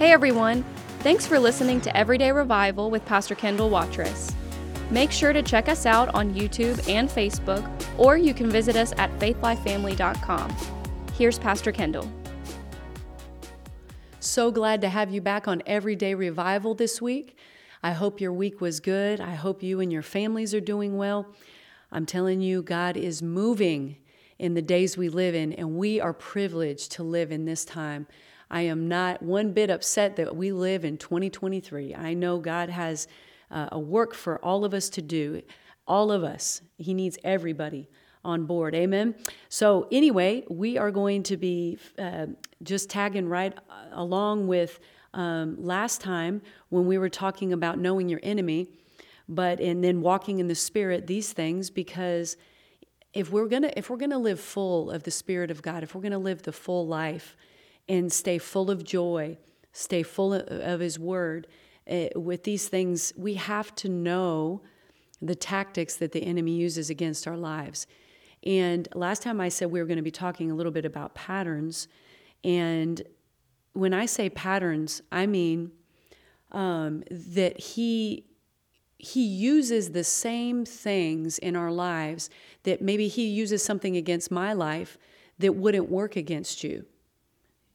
Hey everyone! Thanks for listening to Everyday Revival with Pastor Kendall Watrous. Make sure to check us out on YouTube and Facebook, or you can visit us at faithlifefamily.com. Here's Pastor Kendall. So glad to have you back on Everyday Revival this week. I hope your week was good. I hope you and your families are doing well. I'm telling you, God is moving in the days we live in, and we are privileged to live in this time. I am not one bit upset that we live in 2023. I know God has uh, a work for all of us to do, all of us. He needs everybody on board. Amen. So, anyway, we are going to be uh, just tagging right uh, along with um, last time when we were talking about knowing your enemy, but and then walking in the spirit, these things, because if we're gonna if we're gonna live full of the spirit of god if we're gonna live the full life and stay full of joy stay full of his word uh, with these things we have to know the tactics that the enemy uses against our lives and last time i said we were going to be talking a little bit about patterns and when i say patterns i mean um, that he he uses the same things in our lives that maybe he uses something against my life that wouldn't work against you.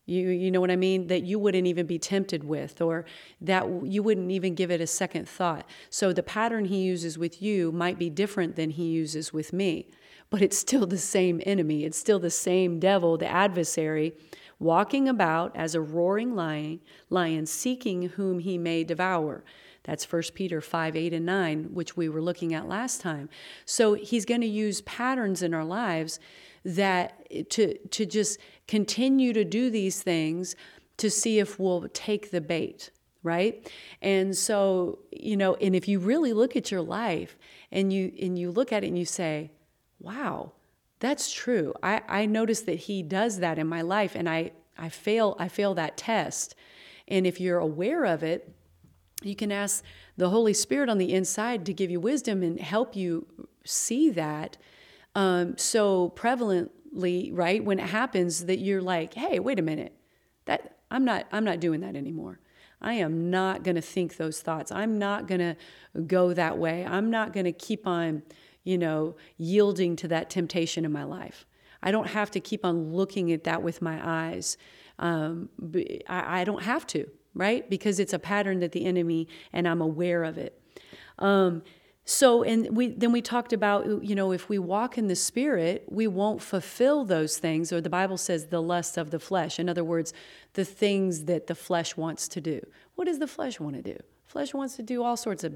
You, you know what I mean? That you wouldn't even be tempted with, or that you wouldn't even give it a second thought. So the pattern he uses with you might be different than he uses with me, but it's still the same enemy. It's still the same devil, the adversary, walking about as a roaring lion, lion seeking whom he may devour. That's 1 Peter 5 8 and 9, which we were looking at last time. So he's going to use patterns in our lives that to, to just continue to do these things to see if we'll take the bait right? And so you know and if you really look at your life and you and you look at it and you say wow that's true. I i notice that he does that in my life and i i fail i fail that test. And if you're aware of it you can ask the Holy Spirit on the inside to give you wisdom and help you see that um, so prevalently, right? When it happens, that you're like, "Hey, wait a minute, that I'm not I'm not doing that anymore. I am not going to think those thoughts. I'm not going to go that way. I'm not going to keep on, you know, yielding to that temptation in my life. I don't have to keep on looking at that with my eyes. Um, I, I don't have to right? Because it's a pattern that the enemy, and I'm aware of it. Um, so, and we then we talked about, you know, if we walk in the Spirit, we won't fulfill those things, or the Bible says the lust of the flesh. In other words, the things that the flesh wants to do. What does the flesh want to do? Flesh wants to do all sorts of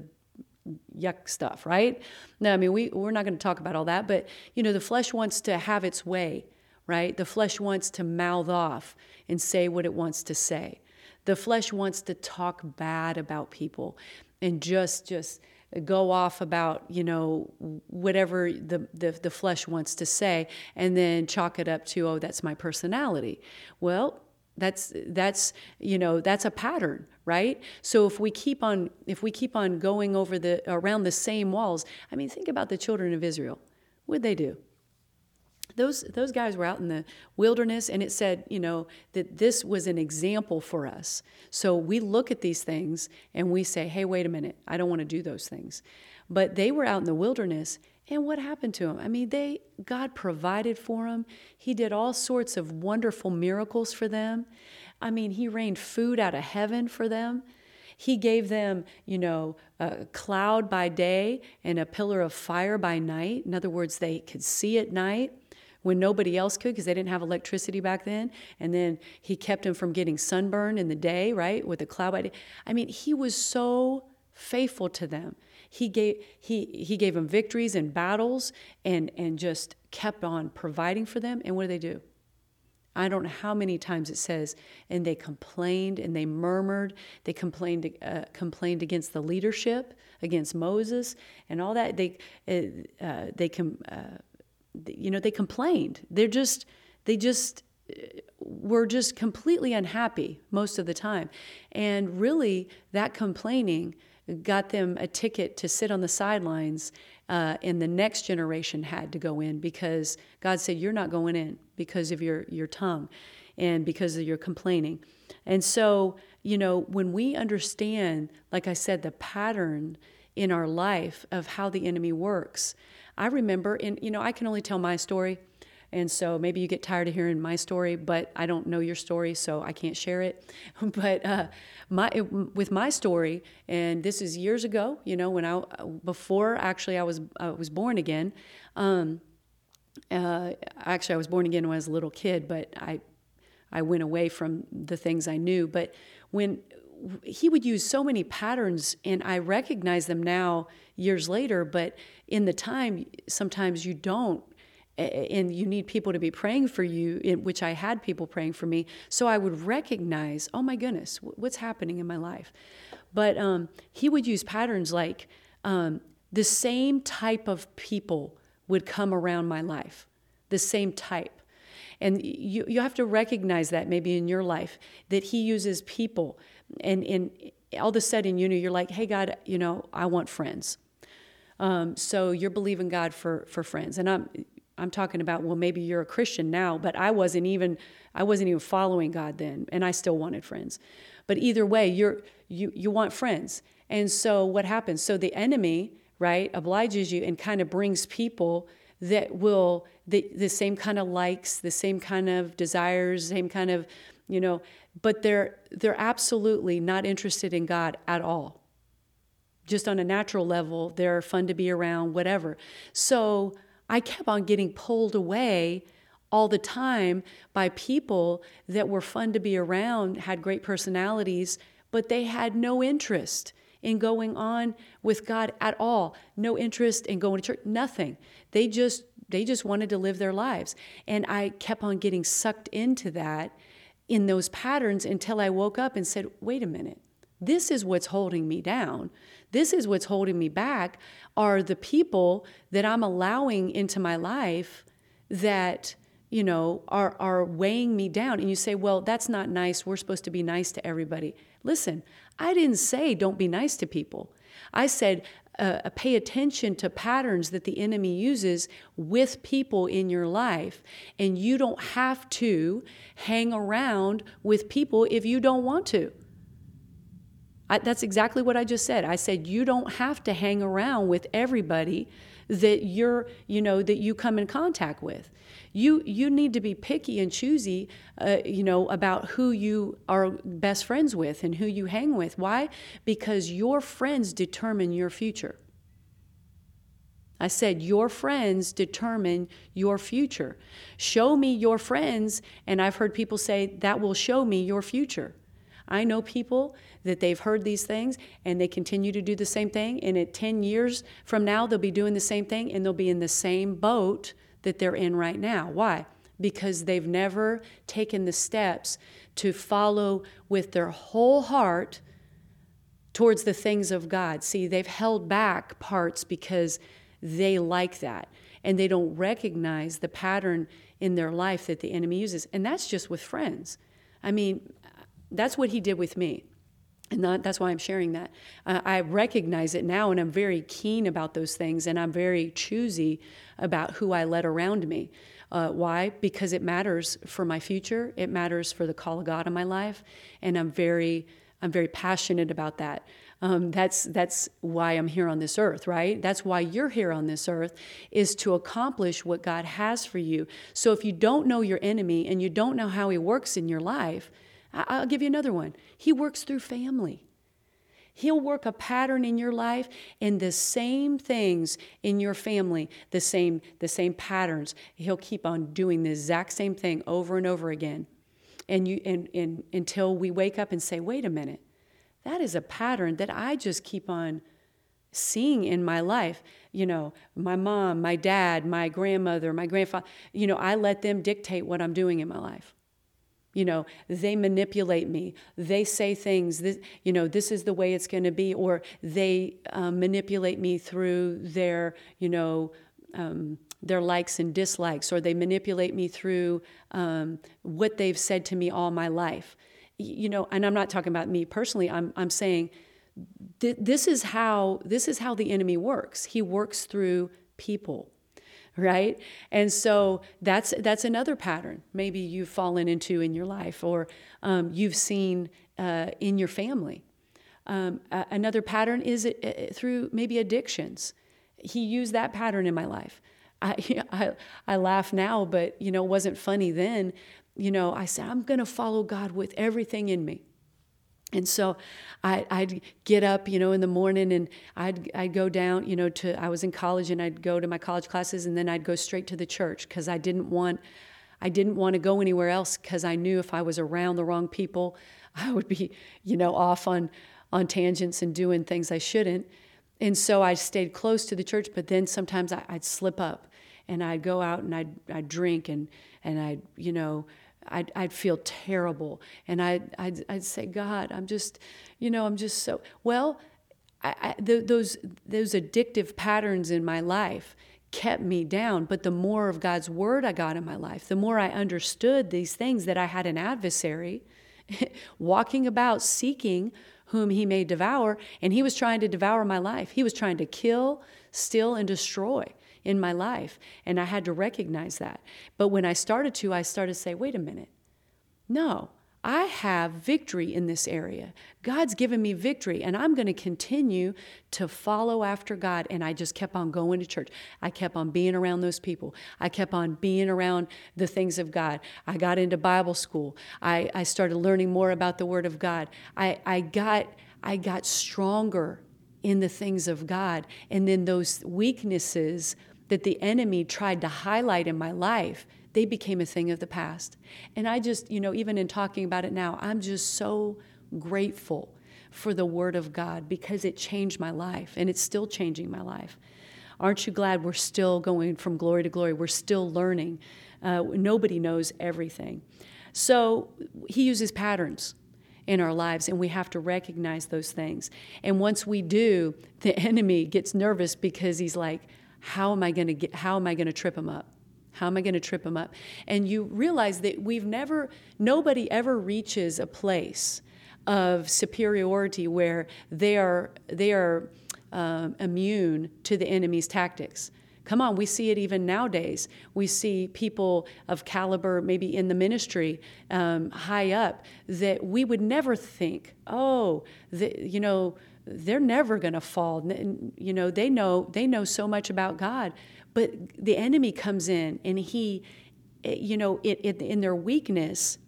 yuck stuff, right? No, I mean we we're not going to talk about all that, but you know, the flesh wants to have its way, right? The flesh wants to mouth off and say what it wants to say. The flesh wants to talk bad about people and just just go off about you know whatever the, the, the flesh wants to say and then chalk it up to oh that's my personality. Well that's that's you know that's a pattern right? So if we keep on if we keep on going over the around the same walls i mean think about the children of israel. What they do those those guys were out in the wilderness and it said you know that this was an example for us. So we look at these things and we say hey wait a minute. I don't want to do those things. But they were out in the wilderness and what happened to them i mean they god provided for them he did all sorts of wonderful miracles for them. I mean he rained food out of heaven for them. He gave them, you know, a cloud by day and a pillar of fire by night. In other words, they could see at night when nobody else could because they didn't have electricity back then. And then he kept him from getting sunburned in the day, right, with the cloud. I mean, he was so faithful to them. He gave he he gave them victories and battles and and just kept on providing for them. And what do they do? I don't know how many times it says, and they complained and they murmured. They complained uh, complained against the leadership, against Moses, and all that. They uh, uh they com, uh, you know, they complained. They're just, they just were just completely unhappy most of the time. And really, that complaining got them a ticket to sit on the sidelines, uh, and the next generation had to go in because God said, You're not going in because of your, your tongue and because of your complaining. And so you know, when we understand, like I said, the pattern in our life of how the enemy works, I remember, and you know, I can only tell my story. And so maybe you get tired of hearing my story, but I don't know your story, so I can't share it. but uh, my with my story, and this is years ago, you know, when I before actually I was I was born again. Um, uh, actually, I was born again when I was a little kid, but I I went away from the things I knew. But when he would use so many patterns, and I recognize them now years later, but in the time, sometimes you don't. And you need people to be praying for you, in which I had people praying for me. So I would recognize, oh my goodness, what's happening in my life? But um, he would use patterns like um, the same type of people would come around my life, the same type. And you, you have to recognize that maybe in your life, that He uses people. And, and all of a sudden, you know, you're like, hey, God, you know, I want friends. Um, so you're believing God for, for friends. And I'm, I'm talking about, well, maybe you're a Christian now, but I wasn't even, I wasn't even following God then, and I still wanted friends. But either way, you're, you, you want friends. And so what happens? So the enemy, right, obliges you and kind of brings people that will the, the same kind of likes the same kind of desires same kind of you know but they're they're absolutely not interested in god at all just on a natural level they're fun to be around whatever so i kept on getting pulled away all the time by people that were fun to be around had great personalities but they had no interest in going on with God at all. No interest in going to church, nothing. They just they just wanted to live their lives. And I kept on getting sucked into that in those patterns until I woke up and said, "Wait a minute. This is what's holding me down. This is what's holding me back are the people that I'm allowing into my life that you know are are weighing me down and you say well that's not nice we're supposed to be nice to everybody listen I didn't say don't be nice to people. I said uh, uh, pay attention to patterns that the enemy uses with people in your life. And you don't have to hang around with people if you don't want to. I, that's exactly what I just said. I said you don't have to hang around with everybody that you're, you know, that you come in contact with. You you need to be picky and choosy, uh, you know, about who you are best friends with and who you hang with. Why? Because your friends determine your future. I said, Your friends determine your future. Show me your friends, and I've heard people say, That will show me your future. I know people that they've heard these things and they continue to do the same thing, and at 10 years from now, they'll be doing the same thing and they'll be in the same boat that they're in right now. Why? Because they've never taken the steps to follow with their whole heart towards the things of God. See, they've held back parts because they like that and they don't recognize the pattern in their life that the enemy uses. And that's just with friends. I mean, that's what he did with me. And that, that's why I'm sharing that. Uh, I recognize it now, and I'm very keen about those things, and I'm very choosy about who I let around me. Uh, why? Because it matters for my future. It matters for the call of God in my life, and I'm very, I'm very passionate about that. Um, that's that's why I'm here on this earth, right? That's why you're here on this earth, is to accomplish what God has for you. So if you don't know your enemy and you don't know how he works in your life, I'll give you another one. He works through family. He'll work a pattern in your life and the same things in your family, the same, the same patterns. He'll keep on doing the exact same thing over and over again. And you and, and until we wake up and say, wait a minute, that is a pattern that I just keep on seeing in my life. You know, my mom, my dad, my grandmother, my grandfather, you know, I let them dictate what I'm doing in my life. You know, they manipulate me. They say things, this, you know, this is the way it's going to be, or they um, manipulate me through their, you know, um, their likes and dislikes, or they manipulate me through um, what they've said to me all my life. You know, and I'm not talking about me personally. I'm, I'm saying th- this is how this is how the enemy works. He works through people right? And so that's that's another pattern maybe you've fallen into in your life or um, you've seen uh, in your family. Um, another pattern is uh, uh, through maybe addictions. He used that pattern in my life. I, I, I laugh now but you know it wasn't funny then. You know i said i'm going to follow god with everything in me and so I, would get up, you know, in the morning and I'd, I'd go down, you know, to, I was in college and I'd go to my college classes and then I'd go straight to the church because I didn't want, I didn't want to go anywhere else because I knew if I was around the wrong people, I would be, you know, off on, on tangents and doing things I shouldn't. And so I stayed close to the church, but then sometimes I, would slip up and I'd go out and I'd, I'd drink and, and I'd, you know, I'd, I'd feel terrible. And I'd, I'd, I'd say, God, I'm just, you know, I'm just so, well, I, I, th- those, those addictive patterns in my life kept me down. But the more of God's word I got in my life, the more I understood these things that I had an adversary walking about seeking whom he may devour. And he was trying to devour my life. He was trying to kill, steal, and destroy in my life. And I had to recognize that. But when I started to, I started to say, wait a minute. No, I have victory in this area. God's given me victory, and I'm going to continue to follow after God. And I just kept on going to church. I kept on being around those people. I kept on being around the things of God. I got into Bible school. I, I started learning more about the Word of God. I, I got I got stronger in the things of God. And then those weaknesses that the enemy tried to highlight in my life, they became a thing of the past. And I just, you know, even in talking about it now, I'm just so grateful for the Word of God because it changed my life and it's still changing my life. Aren't you glad we're still going from glory to glory? We're still learning. Uh, nobody knows everything. So he uses patterns in our lives, and we have to recognize those things. And once we do, the enemy gets nervous because he's like, how am I going to get how am I going to trip him up? How am I going to trip him up? And you realize that we've never nobody ever reaches a place of superiority where they are they are um, immune to the enemy's tactics. Come on, we see it even nowadays. We see people of caliber, maybe in the ministry, um, high up, that we would never think, oh, the, you know, they're never going to fall. You know, they know they know so much about God, but the enemy comes in and he, eh, you know, it, it in their weakness,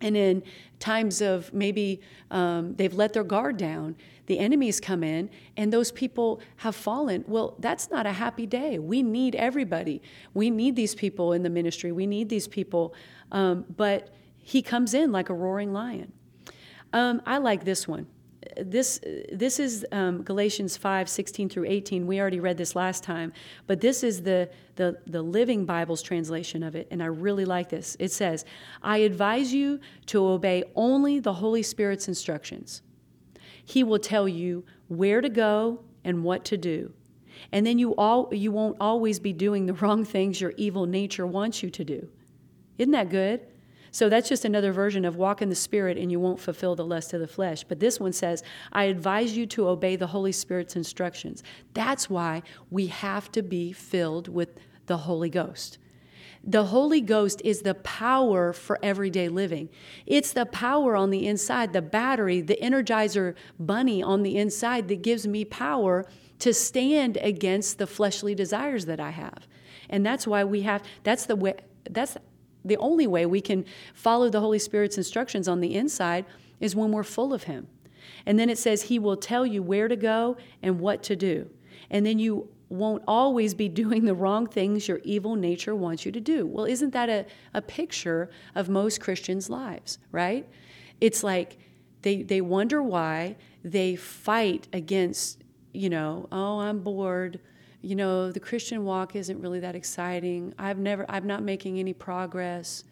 and in times of maybe um, they've let their guard down, the enemies come in and those people have fallen. Well, that's not a happy day. We need everybody. We need these people in the ministry. We need these people, um, but he comes in like a roaring lion. Um, I like this one this this is um, Galatians 5, 16 through 18. We already read this last time, but this is the, the, the Living Bible's translation of it, and I really like this. It says, I advise you to obey only the Holy Spirit's instructions. He will tell you where to go and what to do. And then you all you won't always be doing the wrong things your evil nature wants you to do. Isn't that good? So that's just another version of walk in the Spirit and you won't fulfill the lust of the flesh. But this one says, I advise you to obey the Holy Spirit's instructions. That's why we have to be filled with the Holy Ghost. The Holy Ghost is the power for everyday living. It's the power on the inside, the battery, the energizer bunny on the inside that gives me power to stand against the fleshly desires that I have. And that's why we have that's the way that's the only way we can follow the Holy Spirit's instructions on the inside is when we're full of Him. And then it says, He will tell you where to go and what to do. And then you won't always be doing the wrong things your evil nature wants you to do. Well, isn't that a, a picture of most Christians' lives, right? It's like they, they wonder why they fight against, you know, oh, I'm bored you know, the Christian walk isn't really that exciting. I've never, I'm not making any progress.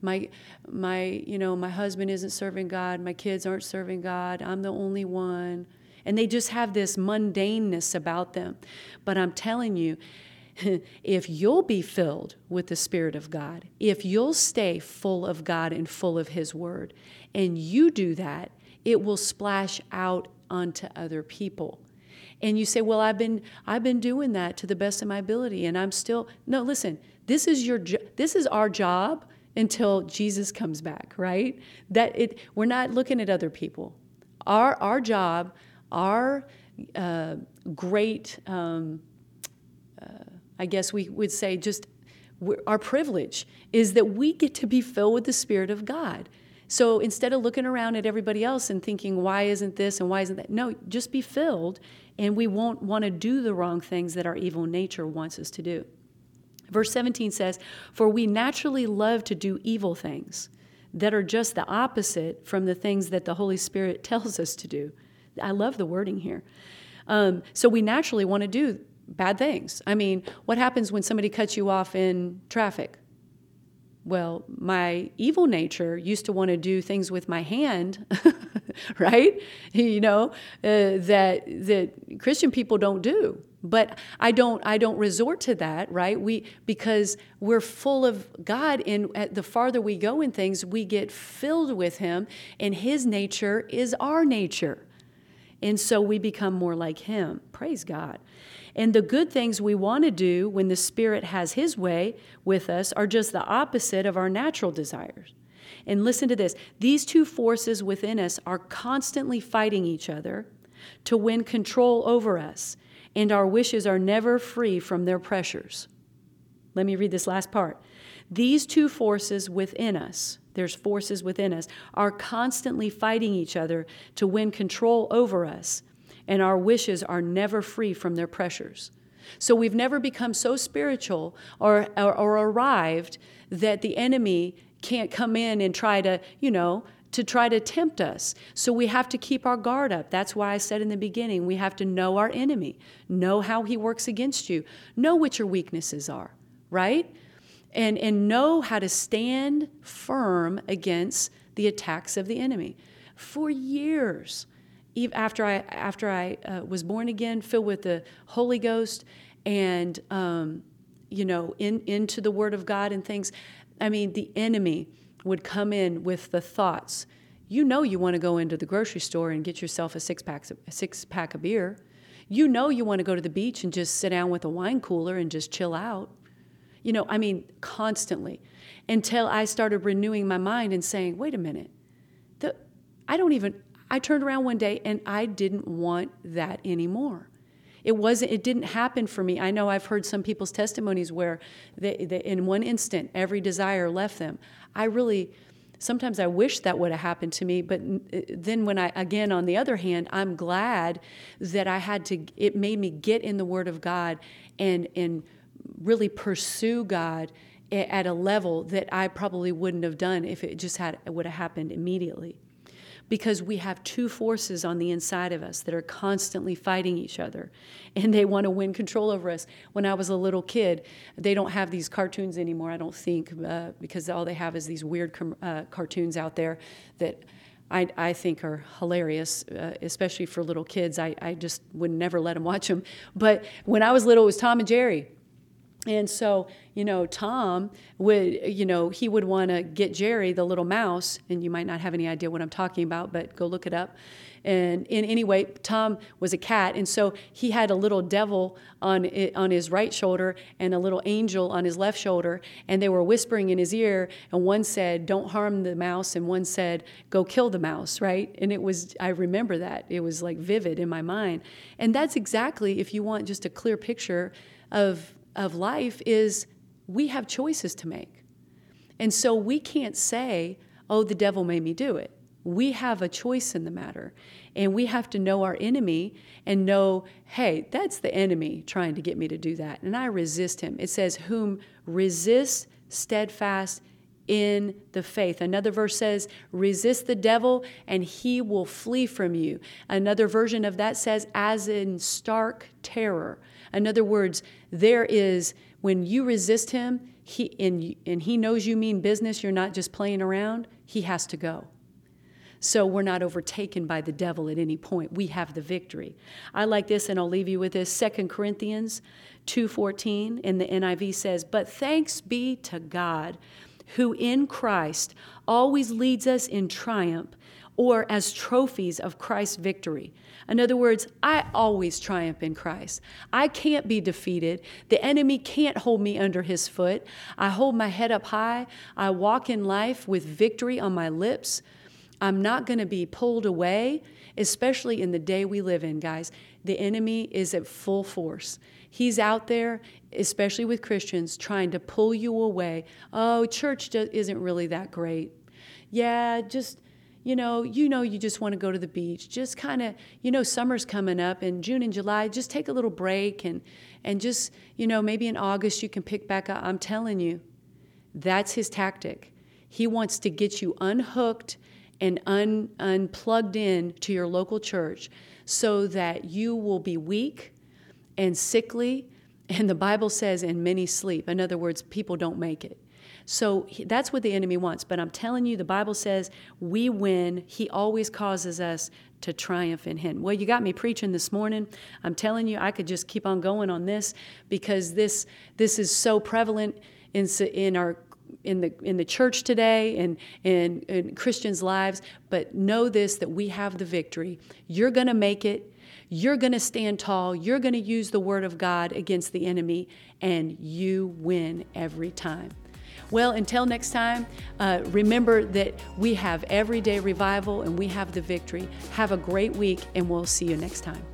My, my, you know, my husband isn't serving God. My kids aren't serving God. I'm the only one. And they just have this mundaneness about them. But I'm telling you, if you'll be filled with the Spirit of God, if you'll stay full of God and full of His Word, and you do that, it will splash out onto other people And you say, "Well, I've been I've been doing that to the best of my ability and I'm still No, listen. This is your jo- this is our job until Jesus comes back, right? That it we're not looking at other people. Our our job, our uh, great um, uh, I guess we would say just our privilege is that we get to be filled with the Spirit of God. So instead of looking around at everybody else and thinking, why isn't this and why isn't that? No, just be filled, and we won't want to do the wrong things that our evil nature wants us to do. Verse 17 says, For we naturally love to do evil things that are just the opposite from the things that the Holy Spirit tells us to do. I love the wording here. Um, so we naturally want to do bad things. I mean, what happens when somebody cuts you off in traffic? Well, my evil nature used to want to do things with my hand, right? You know, uh, that that Christian people don't do. But I don't I don't resort to that, right? We because we're full of God and the farther we go in things, we get filled with him and his nature is our nature. And so we become more like him. Praise God. And the good things we want to do when the Spirit has His way with us are just the opposite of our natural desires. And listen to this these two forces within us are constantly fighting each other to win control over us, and our wishes are never free from their pressures. Let me read this last part. These two forces within us, there's forces within us, are constantly fighting each other to win control over us and our wishes are never free from their pressures. So we've never become so spiritual or, or, or, arrived that the enemy can't come in and try to, you know, to try to tempt us. So we have to keep our guard up. That's why I said in the beginning, we have to know our enemy, know how he works against you, know what your weaknesses are, right? And, and know how to stand firm against the attacks of the enemy. For years, after I after I uh, was born again, filled with the Holy Ghost, and um, you know, in into the Word of God and things. I mean, the enemy would come in with the thoughts. You know, you want to go into the grocery store and get yourself a six pack a six pack of beer. You know, you want to go to the beach and just sit down with a wine cooler and just chill out. You know, I mean, constantly, until I started renewing my mind and saying, "Wait a minute, the, I don't even I turned around one day and I didn't want that anymore. It wasn't. It didn't happen for me. I know I've heard some people's testimonies where, they, they, in one instant, every desire left them. I really, sometimes I wish that would have happened to me. But uh, then, when I again, on the other hand, I'm glad that I had to. It made me get in the Word of God and and really pursue God at a level that I probably wouldn't have done if it just had would have happened immediately because we have two forces on the inside of us that are constantly fighting each other and they want to win control over us. When I was a little kid, they don't have these cartoons anymore, I don't think, uh, because all they have is these weird com- uh, cartoons out there that. I, I, think are hilarious, uh, especially for little kids. I, I just would never let them watch them. But when I was little, it was Tom and Jerry. And so, you know, Tom would, you know, he would want to get Jerry, the little mouse, and you might not have any idea what I'm talking about, but go look it up. And in any way, Tom was a cat, and so he had a little devil on it, on his right shoulder and a little angel on his left shoulder, and they were whispering in his ear. And one said, "Don't harm the mouse," and one said, "Go kill the mouse." Right? And it was I remember that it was like vivid in my mind, and that's exactly if you want just a clear picture of of life is we have choices to make. And so we can't say, oh, the devil made me do it. We have a choice in the matter. And we have to know our enemy and know, hey, that's the enemy trying to get me to do that. And I resist him. It says, whom resist steadfast in the faith. Another verse says, resist the devil and he will flee from you. Another version of that says, as in stark terror. In other words, there is, when you resist him, he, and, and he knows you mean business, you're not just playing around, he has to go. So we're not overtaken by the devil at any point. We have the victory. I like this, and I'll leave you with this. Second Corinthians 2.14 in the NIV says, But thanks be to God who in Christ always leads us in triumph or as trophies of Christ's victory. In other words, I always triumph in Christ. I can't be defeated. The enemy can't hold me under his foot. I hold my head up high. I walk in life with victory on my lips. I'm not going to be pulled away, especially in the day we live in, guys. The enemy is at full force. He's out there, especially with Christians, trying to pull you away. Oh, church isn't really that great. Yeah, just you know, you know you just want to go to the beach. Just kind of, you know, summer's coming up in June and July, just take a little break and and just, you know, maybe in August you can pick back up. I'm telling you, that's his tactic. He wants to get you unhooked and un, unplugged in to your local church so that you will be weak and sickly and the Bible says, and many sleep. In other words, people don't make it. So that's what the enemy wants. But I'm telling you, the Bible says we win. He always causes us to triumph in Him. Well, you got me preaching this morning. I'm telling you, I could just keep on going on this because this this is so prevalent in in our in the in the church today and in, in Christians' lives. But know this: that we have the victory. You're to make it. You're going to stand tall. You're going to use the word of God against the enemy, and you win every time. Well, until next time, uh, remember that we have everyday revival and we have the victory. Have a great week, and we'll see you next time.